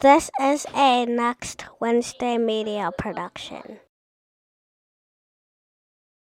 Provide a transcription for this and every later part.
This is a Next Wednesday media production.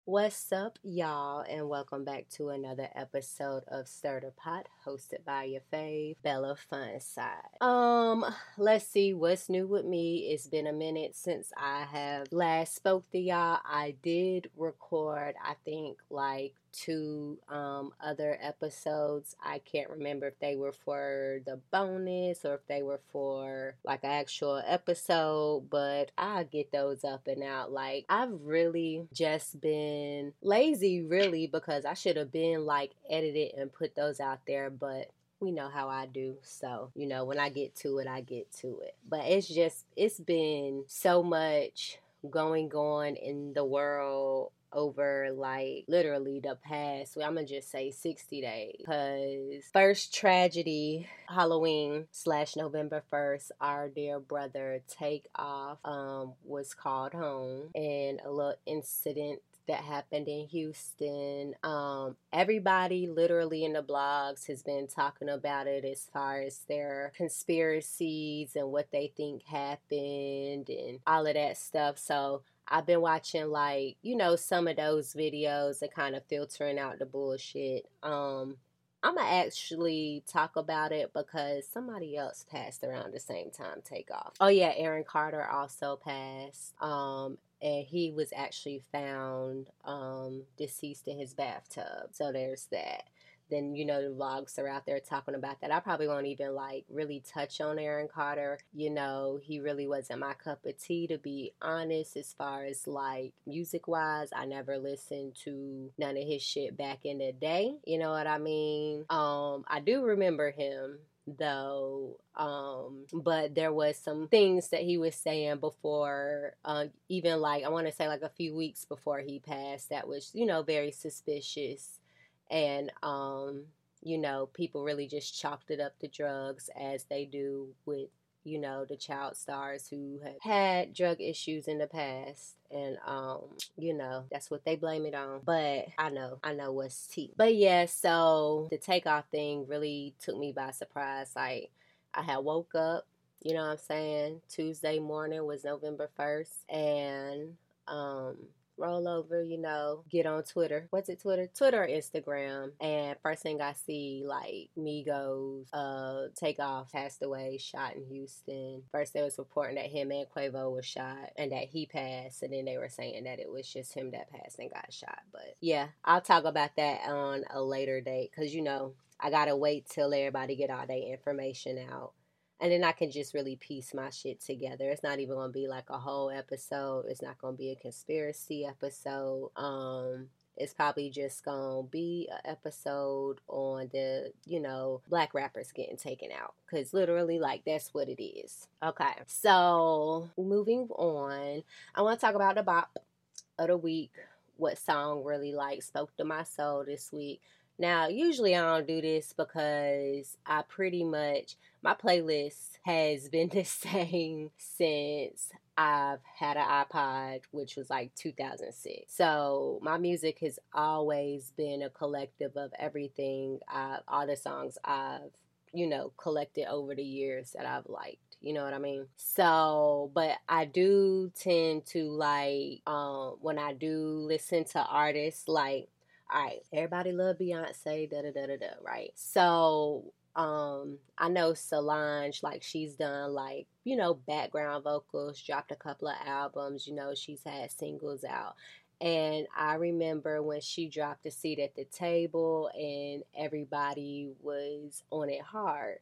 What's up, y'all, and welcome back to another episode of Stir the Pot, hosted by your fave, Bella Fun Size. Um, let's see what's new with me. It's been a minute since I have last spoke to y'all. I did record, I think, like two um, other episodes. I can't remember if they were for the bonus or if they were for like an actual episode, but I'll get those up and out. Like, I've really just been lazy, really, because I should have been like edited and put those out there, but we know how I do. So, you know, when I get to it, I get to it. But it's just, it's been so much going on in the world over like literally the past i'm gonna just say 60 days. Because first tragedy halloween slash november 1st our dear brother Takeoff um was called home and a little incident that happened in Houston. Um, everybody, literally in the blogs, has been talking about it as far as their conspiracies and what they think happened and all of that stuff. So I've been watching like, you know, some of those videos and kind of filtering out the bullshit. Um I'm gonna actually talk about it because somebody else passed around the same time Takeoff. Oh yeah, Aaron Carter also passed. Um and he was actually found um deceased in his bathtub. So there's that then you know the vlogs are out there talking about that. I probably won't even like really touch on Aaron Carter. You know, he really wasn't my cup of tea to be honest as far as like music wise. I never listened to none of his shit back in the day. You know what I mean? Um I do remember him though um but there was some things that he was saying before uh, even like i want to say like a few weeks before he passed that was you know very suspicious and um, you know, people really just chalked it up to drugs as they do with you know the child stars who have had drug issues in the past and um you know that's what they blame it on but i know i know what's tea. But yeah so the takeoff thing really took me by surprise like i had woke up you know what i'm saying? Tuesday morning was november 1st and um roll over, you know, get on Twitter. What's it, Twitter? Twitter or Instagram. And first thing I see, like, Migos, uh, Takeoff passed away, shot in Houston. First they was reporting that him and Quavo was shot and that he passed. And then they were saying that it was just him that passed and got shot. But yeah, I'll talk about that on a later date because, you know, I gotta wait till everybody get all their information out and then I can just really piece my shit together. It's not even gonna be like a whole episode. It's not gonna be a conspiracy episode. Um, it's probably just gonna be an episode on the you know black rappers getting taken out because literally like that's what it is. Okay, so moving on, I want to talk about the bop of the week. What song really like spoke to my soul this week? Now, usually I don't do this because I pretty much, my playlist has been the same since I've had an iPod, which was like 2006. So my music has always been a collective of everything, I, all the songs I've, you know, collected over the years that I've liked. You know what I mean? So, but I do tend to like um when I do listen to artists like right, everybody love Beyonce, da da da da da, right? So um I know Solange, like she's done like, you know, background vocals, dropped a couple of albums, you know, she's had singles out. And I remember when she dropped a seat at the table and everybody was on it hard.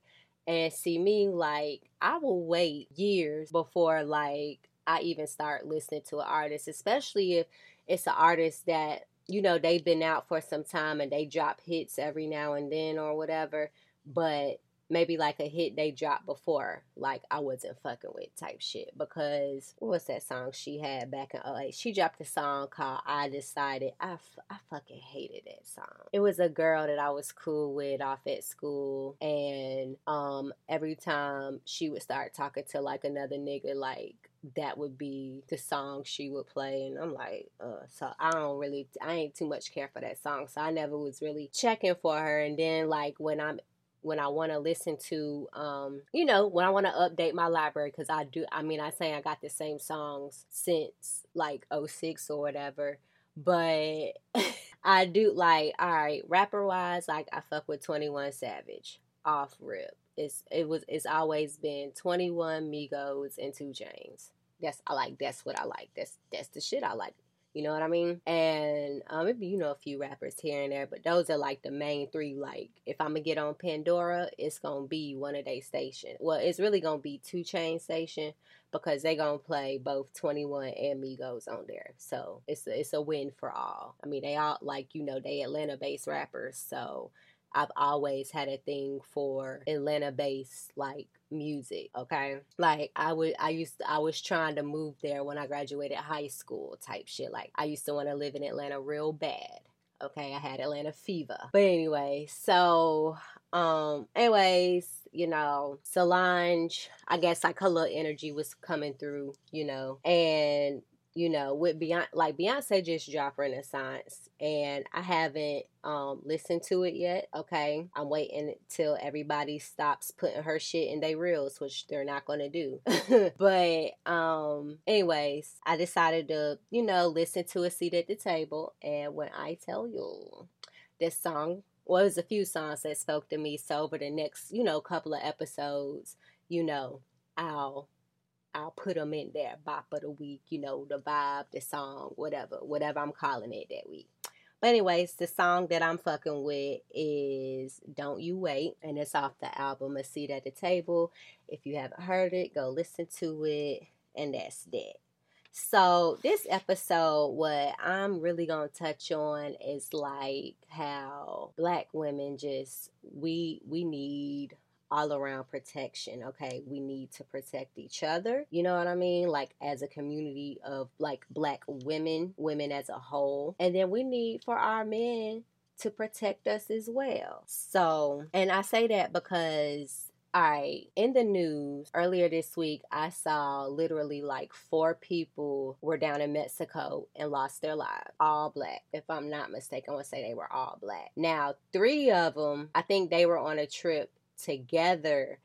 And see me like I will wait years before like I even start listening to an artist, especially if it's an artist that you know, they've been out for some time and they drop hits every now and then or whatever, but maybe like a hit they dropped before, like I wasn't fucking with type shit. Because what's that song she had back in LA? She dropped a song called I Decided. I, f- I fucking hated that song. It was a girl that I was cool with off at school, and um, every time she would start talking to like another nigga, like that would be the song she would play and I'm like, uh so I don't really I ain't too much care for that song. So I never was really checking for her and then like when I'm when I want to listen to, um, you know, when I want to update my library, because I do, I mean, I say I got the same songs since like 06 or whatever, but I do like, all right, rapper wise, like I fuck with 21 Savage off rip. It's, it was, it's always been 21 Migos and 2 Chainz. That's, I like, that's what I like. That's, that's the shit I like. You know what I mean? And um, maybe you know a few rappers here and there, but those are like the main three. Like, if I'm gonna get on Pandora, it's gonna be one of their stations. Well, it's really gonna be 2 Chainz station because they gonna play both 21 and Migos on there. So it's a, it's a win for all. I mean, they all like you know they Atlanta based rappers, so I've always had a thing for Atlanta based like music, okay? Like I would I used to, I was trying to move there when I graduated high school type shit. Like I used to want to live in Atlanta real bad. Okay, I had Atlanta fever. But anyway, so um anyways, you know, Solange, I guess like her little energy was coming through, you know, and you know, with Beyonce, like Beyonce just dropped Renaissance, and I haven't um listened to it yet. Okay, I'm waiting till everybody stops putting her shit in their reels, which they're not gonna do. but um, anyways, I decided to, you know, listen to a seat at the table, and when I tell you, this song well, there's a few songs that spoke to me. So over the next, you know, couple of episodes, you know, I'll I'll put them in there. Bop of the week, you know, the vibe, the song, whatever, whatever I'm calling it that week. But anyways, the song that I'm fucking with is Don't You Wait, and it's off the album A Seat at the Table. If you haven't heard it, go listen to it, and that's that. So this episode, what I'm really gonna touch on is like how black women just we we need all around protection. Okay, we need to protect each other. You know what I mean? Like as a community of like black women, women as a whole. And then we need for our men to protect us as well. So, and I say that because all right, in the news earlier this week, I saw literally like four people were down in Mexico and lost their lives. All black. If I'm not mistaken, I to say they were all black. Now, three of them, I think they were on a trip together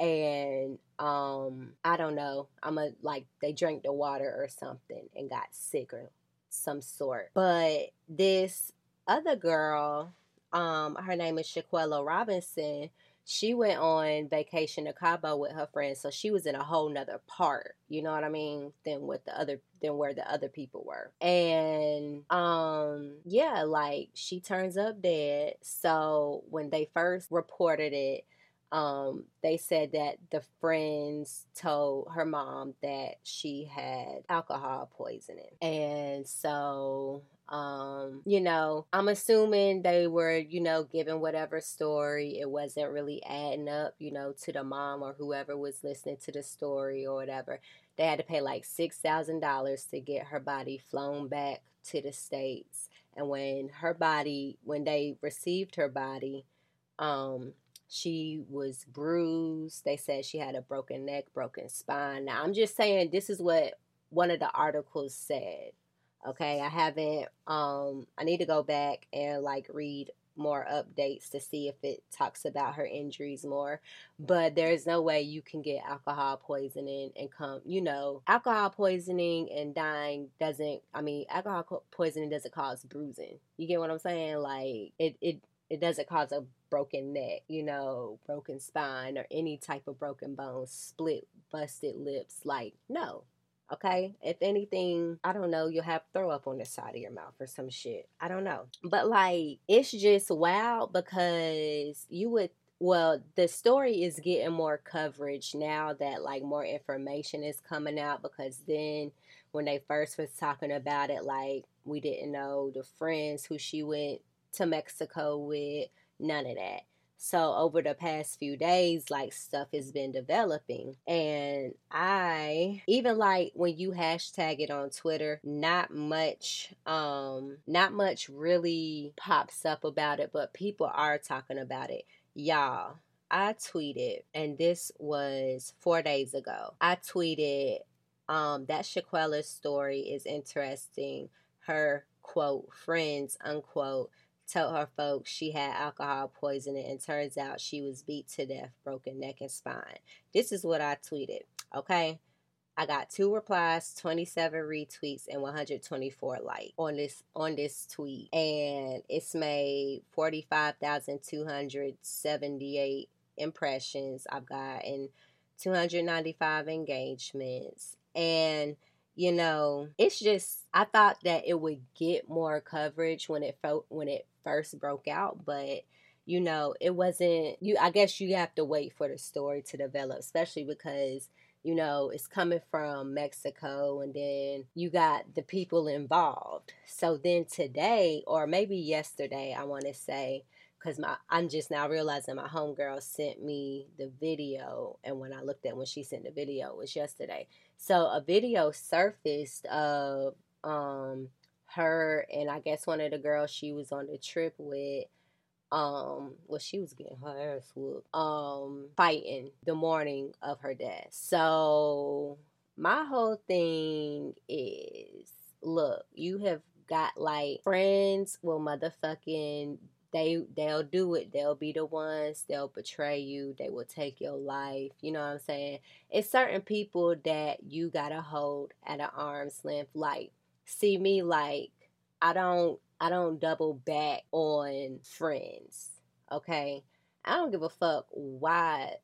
and um I don't know. I'm a like they drank the water or something and got sick or some sort. But this other girl, um, her name is Shaquella Robinson. She went on vacation to Cabo with her friends, so she was in a whole nother part, you know what I mean, than what the other than where the other people were. And um yeah, like she turns up dead. So when they first reported it, um, they said that the friends told her mom that she had alcohol poisoning. And so, um, you know, I'm assuming they were, you know, given whatever story. It wasn't really adding up, you know, to the mom or whoever was listening to the story or whatever. They had to pay like $6,000 to get her body flown back to the States. And when her body, when they received her body, um, she was bruised. They said she had a broken neck, broken spine. Now, I'm just saying this is what one of the articles said. Okay, I haven't um I need to go back and like read more updates to see if it talks about her injuries more. But there's no way you can get alcohol poisoning and come, you know, alcohol poisoning and dying doesn't, I mean, alcohol poisoning doesn't cause bruising. You get what I'm saying? Like, it, it, it doesn't cause a broken neck, you know, broken spine, or any type of broken bones, split, busted lips. Like, no. Okay? If anything, I don't know, you'll have throw up on the side of your mouth or some shit. I don't know. But like, it's just wild because you would well, the story is getting more coverage now that like more information is coming out because then when they first was talking about it, like we didn't know the friends who she went to Mexico with, none of that. So over the past few days, like stuff has been developing. And I even like when you hashtag it on Twitter, not much um not much really pops up about it, but people are talking about it. Y'all, I tweeted, and this was four days ago. I tweeted um that Shaquella's story is interesting. Her quote friends unquote told her folks she had alcohol poisoning and turns out she was beat to death, broken neck and spine. This is what I tweeted, okay? I got two replies, 27 retweets, and 124 likes on this on this tweet. And it's made 45,278 impressions. I've gotten 295 engagements. And you know, it's just I thought that it would get more coverage when it felt when it first broke out, but you know, it wasn't you I guess you have to wait for the story to develop, especially because you know, it's coming from Mexico and then you got the people involved. So then today or maybe yesterday, I want to say because my I'm just now realizing my homegirl sent me the video, and when I looked at when she sent the video, it was yesterday. So a video surfaced of um her and I guess one of the girls she was on the trip with. Um, well, she was getting her ass whooped. Um, fighting the morning of her death. So my whole thing is, look, you have got like friends will motherfucking they they'll do it they'll be the ones they'll betray you they will take your life you know what i'm saying it's certain people that you gotta hold at an arm's length like see me like i don't i don't double back on friends okay i don't give a fuck why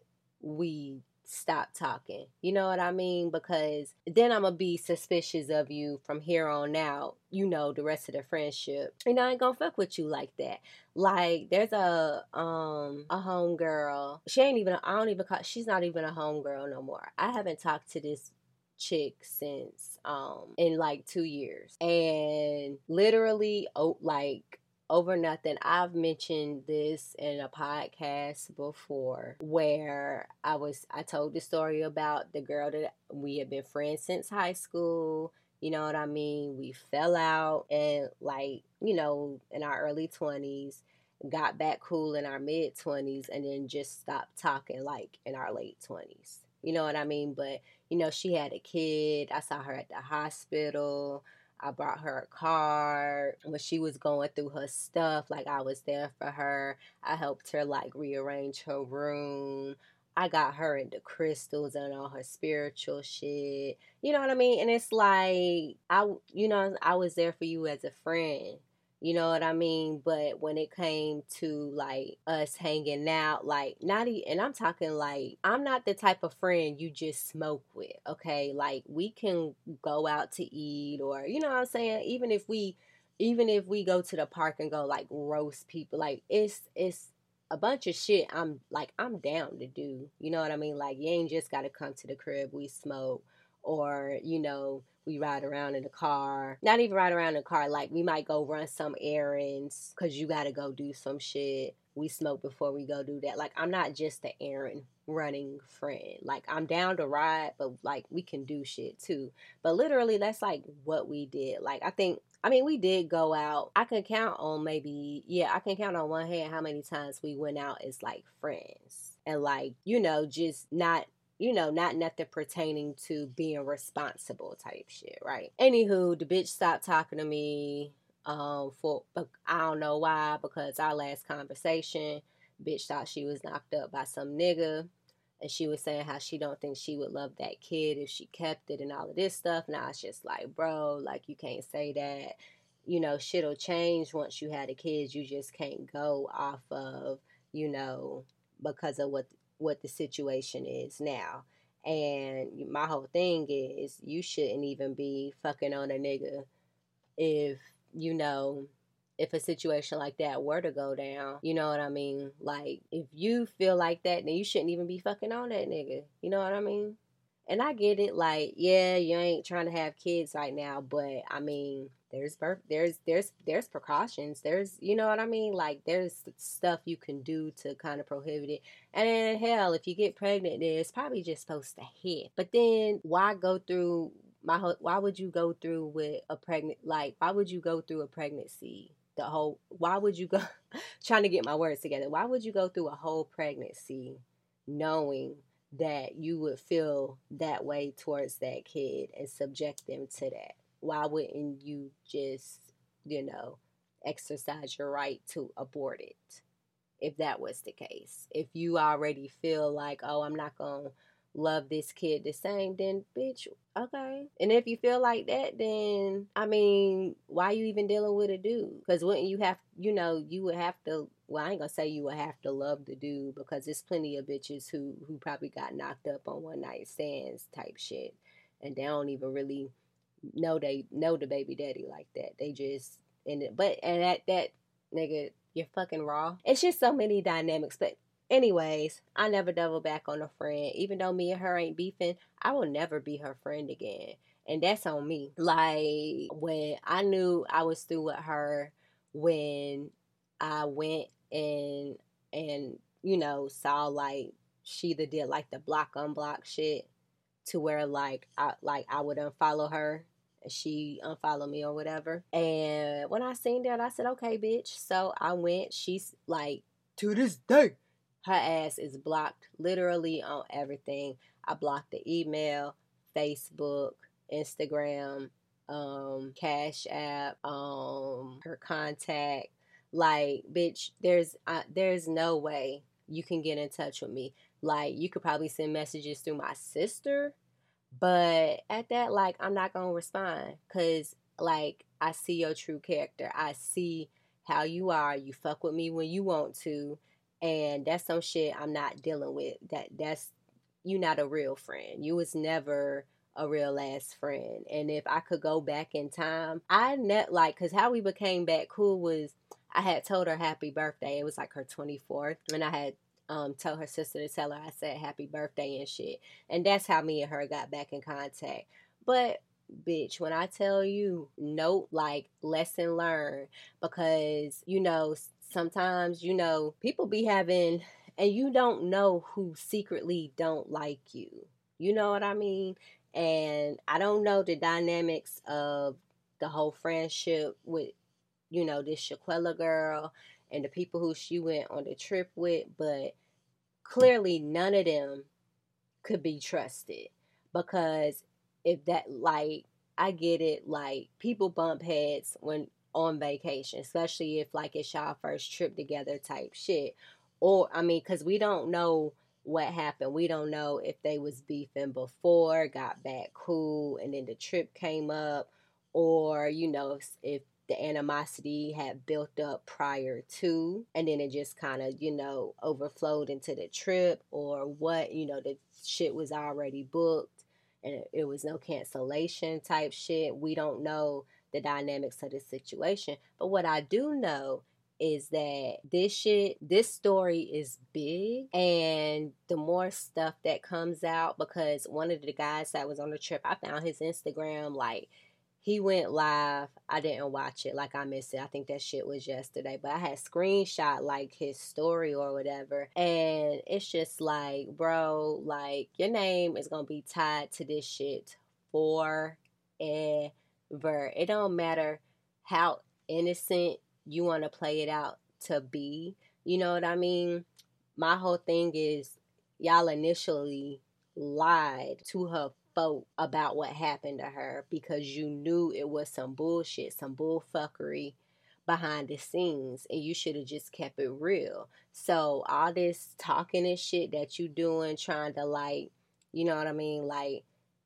we stop talking. You know what I mean? Because then I'm gonna be suspicious of you from here on out. You know, the rest of the friendship. And I ain't gonna fuck with you like that. Like there's a um a homegirl. She ain't even I don't even call she's not even a homegirl no more. I haven't talked to this chick since um in like two years. And literally oh like over nothing. I've mentioned this in a podcast before where I was I told the story about the girl that we had been friends since high school. You know what I mean? We fell out and like, you know, in our early 20s, got back cool in our mid 20s and then just stopped talking like in our late 20s. You know what I mean? But you know, she had a kid. I saw her at the hospital. I brought her a card when she was going through her stuff. Like I was there for her. I helped her like rearrange her room. I got her into crystals and all her spiritual shit. You know what I mean? And it's like I you know, I was there for you as a friend. You know what I mean? But when it came to like us hanging out, like not even, and I'm talking like I'm not the type of friend you just smoke with. Okay, like we can go out to eat, or you know what I'm saying. Even if we, even if we go to the park and go like roast people, like it's it's a bunch of shit. I'm like I'm down to do. You know what I mean? Like you ain't just got to come to the crib. We smoke, or you know we ride around in the car. Not even ride around in the car. Like we might go run some errands because you got to go do some shit. We smoke before we go do that. Like I'm not just the errand running friend. Like I'm down to ride, but like we can do shit too. But literally, that's like what we did. Like I think I mean, we did go out. I can count on maybe, yeah, I can count on one hand how many times we went out as like friends. And like, you know, just not you know, not nothing pertaining to being responsible type shit, right? Anywho, the bitch stopped talking to me um for I don't know why because our last conversation, bitch thought she was knocked up by some nigga and she was saying how she don't think she would love that kid if she kept it and all of this stuff. Now it's just like, bro, like you can't say that. You know, shit'll change once you had a kid. You just can't go off of, you know, because of what what the situation is now. And my whole thing is you shouldn't even be fucking on a nigga if, you know, if a situation like that were to go down. You know what I mean? Like, if you feel like that, then you shouldn't even be fucking on that nigga. You know what I mean? And I get it, like, yeah, you ain't trying to have kids right now, but I mean, there's birth there's there's there's precautions there's you know what i mean? Like there's stuff you can do to kind of prohibit it. And then hell if you get pregnant then it's probably just supposed to hit. But then why go through my whole, why would you go through with a pregnant like why would you go through a pregnancy the whole why would you go trying to get my words together why would you go through a whole pregnancy knowing that you would feel that way towards that kid and subject them to that why wouldn't you just, you know, exercise your right to abort it if that was the case. If you already feel like, oh, I'm not going to love this kid the same, then bitch, okay. And if you feel like that, then I mean, why you even dealing with a dude? Because wouldn't you have, you know, you would have to. Well, I ain't gonna say you would have to love the dude because there's plenty of bitches who who probably got knocked up on one night stands type shit, and they don't even really know they know the baby daddy like that. They just and it, but and that that nigga, you're fucking raw. It's just so many dynamics, but Anyways, I never double back on a friend. Even though me and her ain't beefing, I will never be her friend again. And that's on me. Like when I knew I was through with her when I went and and you know saw like she either did like the block unblock shit to where like I like I would unfollow her and she unfollowed me or whatever. And when I seen that I said, Okay, bitch. So I went, she's like to this day her ass is blocked literally on everything. I blocked the email, Facebook, Instagram, um, Cash App, um, her contact. Like, bitch, there's uh, there's no way you can get in touch with me. Like, you could probably send messages through my sister, but at that, like, I'm not gonna respond because, like, I see your true character. I see how you are. You fuck with me when you want to and that's some shit I'm not dealing with. That that's you not a real friend. You was never a real ass friend. And if I could go back in time, I net like cuz how we became back cool was I had told her happy birthday. It was like her 24th and I had um told her sister to tell her I said happy birthday and shit. And that's how me and her got back in contact. But bitch, when I tell you note like lesson learned because you know sometimes, you know, people be having, and you don't know who secretly don't like you. You know what I mean? And I don't know the dynamics of the whole friendship with, you know, this Shaquella girl and the people who she went on the trip with, but clearly none of them could be trusted because if that like I get it like people bump heads when on vacation, especially if like it's y'all first trip together type shit. Or I mean, cause we don't know what happened. We don't know if they was beefing before, got back cool, and then the trip came up, or you know if, if the animosity had built up prior to, and then it just kind of you know overflowed into the trip, or what you know the shit was already booked and it was no cancellation type shit. We don't know the dynamics of the situation. But what I do know is that this shit, this story is big, and the more stuff that comes out, because one of the guys that was on the trip, I found his Instagram like he went live. I didn't watch it, like I missed it. I think that shit was yesterday, but I had screenshot like his story or whatever, and it's just like, bro, like your name is gonna be tied to this shit for a ver. It don't matter how innocent you want to play it out to be. You know what I mean? My whole thing is y'all initially lied to her about what happened to her because you knew it was some bullshit, some bullfuckery behind the scenes and you should have just kept it real. So all this talking and shit that you doing trying to like, you know what I mean, like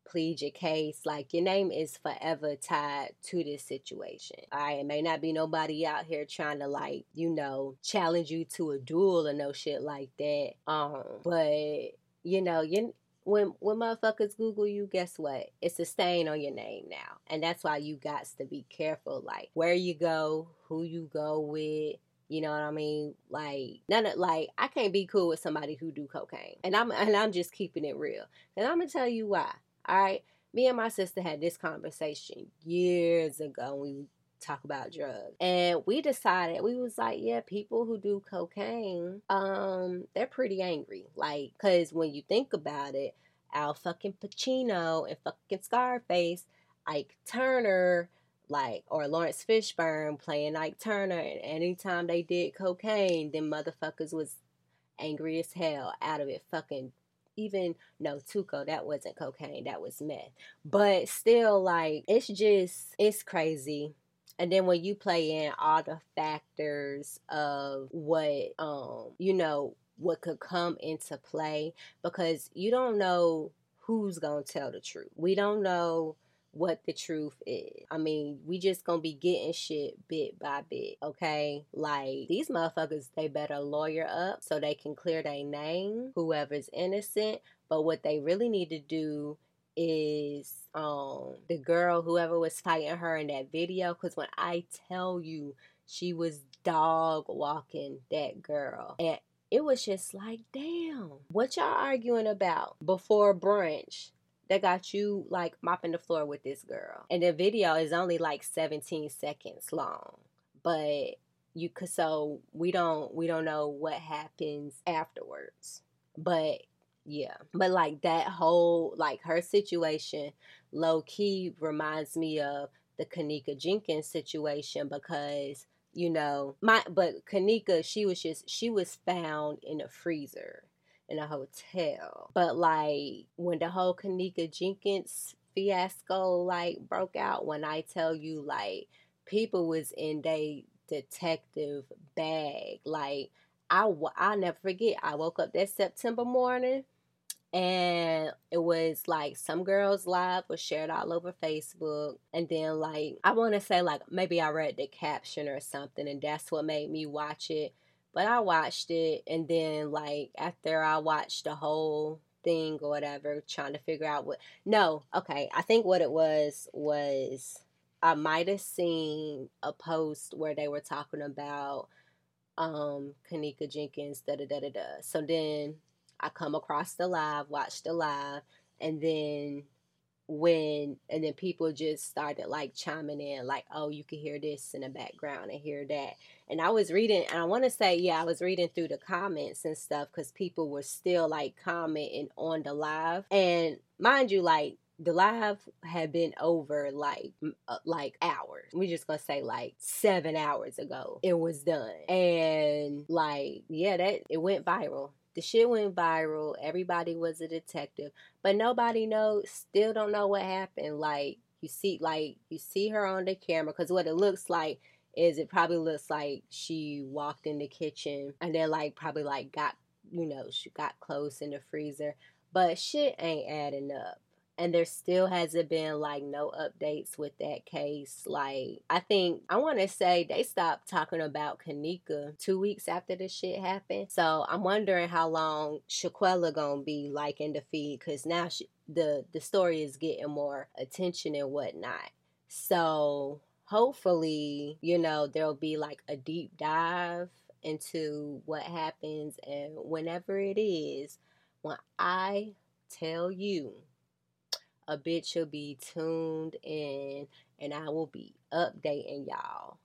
plead your case. Like your name is forever tied to this situation. All right, it may not be nobody out here trying to like, you know, challenge you to a duel or no shit like that. Um, but you know, you when when motherfuckers Google you, guess what? It's a stain on your name now, and that's why you got to be careful, like where you go, who you go with. You know what I mean? Like none of like I can't be cool with somebody who do cocaine, and I'm and I'm just keeping it real. And I'm gonna tell you why. All right. Me and my sister had this conversation years ago. We talk about drugs. And we decided we was like, yeah, people who do cocaine, um, they're pretty angry. Like, cause when you think about it, Al fucking Pacino and fucking Scarface, Ike Turner, like or Laurence Fishburne playing Ike Turner, and anytime they did cocaine, then motherfuckers was angry as hell out of it, fucking even no Tuco, that wasn't cocaine, that was meth. But still, like, it's just, it's crazy. And then when you play in all the factors of what um you know what could come into play because you don't know who's gonna tell the truth. We don't know what the truth is. I mean, we just gonna be getting shit bit by bit, okay? Like these motherfuckers, they better lawyer up so they can clear their name, whoever's innocent. But what they really need to do is um the girl, whoever was fighting her in that video, because when I tell you she was dog walking that girl. And it was just like, damn, what y'all arguing about before brunch? that got you like mopping the floor with this girl. And the video is only like 17 seconds long. But you could so we don't we don't know what happens afterwards. But yeah. But like that whole like her situation low key reminds me of the Kenneka Jenkins situation because you know my but Kenneka she was just she was found in a freezer in a hotel. But like when the whole Kenneka Jenkins fiasco like broke out, when I tell you like people was in they detective bag, like I I never forget. I woke up that September morning and it was like some girls live was shared all over facebook and then like i want to say like maybe i read the caption or something and that's what made me watch it but I watched it and then like after I watched the whole thing or whatever, trying to figure out what no, okay. I think what it was was I might have seen a post where they were talking about um Kenneka Jenkins, da da da da da. So then I come across the live, watch the live, and then when and then people just started like chiming in like oh you can hear this in the background and hear that and i was reading and i want to say yeah i was reading through the comments and stuff because people were still like commenting on the live and mind you like the live had been over like uh, like hours. We're just gonna say like seven hours ago. It was done, and like yeah, that it went viral the shit went viral. Everybody was a detective, but nobody knows. Still don't know what happened. Like you see, like you see her on the camera because what it looks like is it probably looks like she walked in the kitchen and then like probably like got you know she got close in the freezer, but shit ain't adding up and there still hasn't been like no updates with that case. Like I think I want to say they stopped talking about Kenneka two weeks after the shit happened. So I'm wondering how long Shaquella gonna be like in the feed because now she, the the story is getting more attention and whatnot. So hopefully, you know, there'll be like a deep dive into what happens and whenever it is, when I tell you a bitch will be tuned in and I will be updating y'all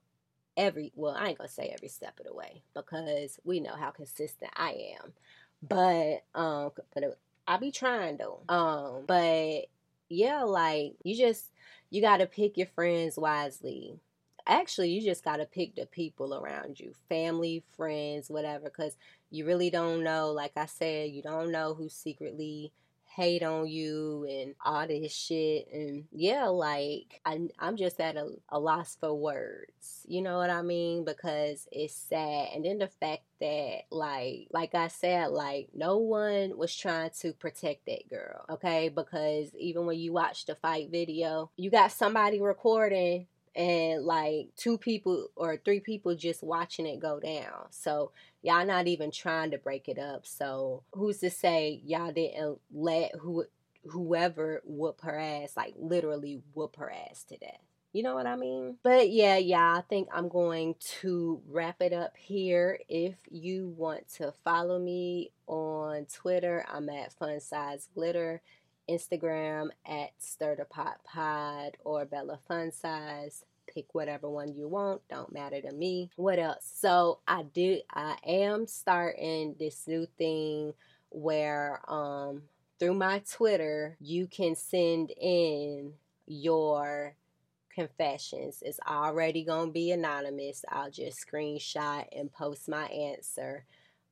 every well, I ain't gonna say every step of the way because we know how consistent I am. But um but I be trying though. Um but yeah, like you just you gotta pick your friends wisely. Actually, you just gotta pick the people around you, family, friends, whatever, because you really don't know. Like I said, you don't know who secretly hate on you and all this shit. And yeah, like I, I'm just at a, a loss for words. You know what I mean? Because it's sad. And then the fact that like like I said, like no one was trying to protect that girl. Okay. Because even when you watch the fight video, you got somebody recording and like two people or three people just watching it go down. So y'all not even trying to break it up. So who's to say y'all didn't let who whoever whoop her ass, like literally whoop her ass to death. You know what I mean? But yeah, yeah, I think I'm going to wrap it up here. If you want to follow me on Twitter, I'm at Fun Size Glitter. Instagram at Stir the Pot Pod or Bella Fun Size. Pick whatever one you want. Don't matter to me. What else? So I do. I am starting this new thing where um through my Twitter you can send in your confessions. It's already gonna be anonymous. I'll just screenshot and post my answer.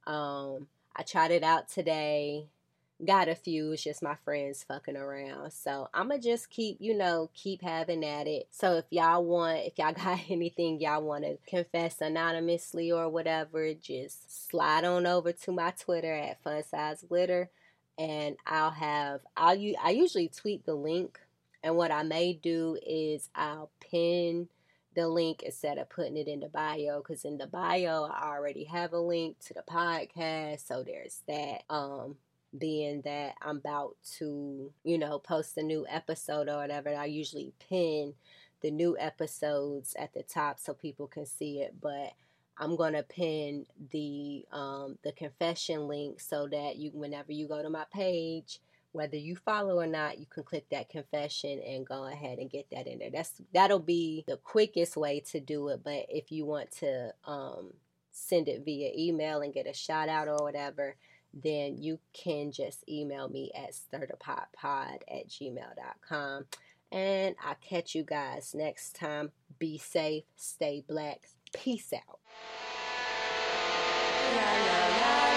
Um, I tried it out today got a few. It's just my friends fucking around. So I'ma just keep, you know, keep having at it. So if y'all want, if y'all got anything y'all want to confess anonymously or whatever, just slide on over to my Twitter at Fun Size Glitter, and I'll have I'll I usually tweet the link, and what I may do is I'll pin the link instead of putting it in the bio because in the bio I already have a link to the podcast so there's that um being that I'm about to, you know, post a new episode or whatever, I usually pin the new episodes at the top so people can see it. But I'm gonna pin the um, the confession link so that you, whenever you go to my page, whether you follow or not, you can click that confession and go ahead and get that in there. That's that'll be the quickest way to do it. But if you want to um, send it via email and get a shout out or whatever, then you can just email me at stirthepotpod at gmail.com. And I'll catch you guys next time. Be safe, stay black. Peace out. La, la, la,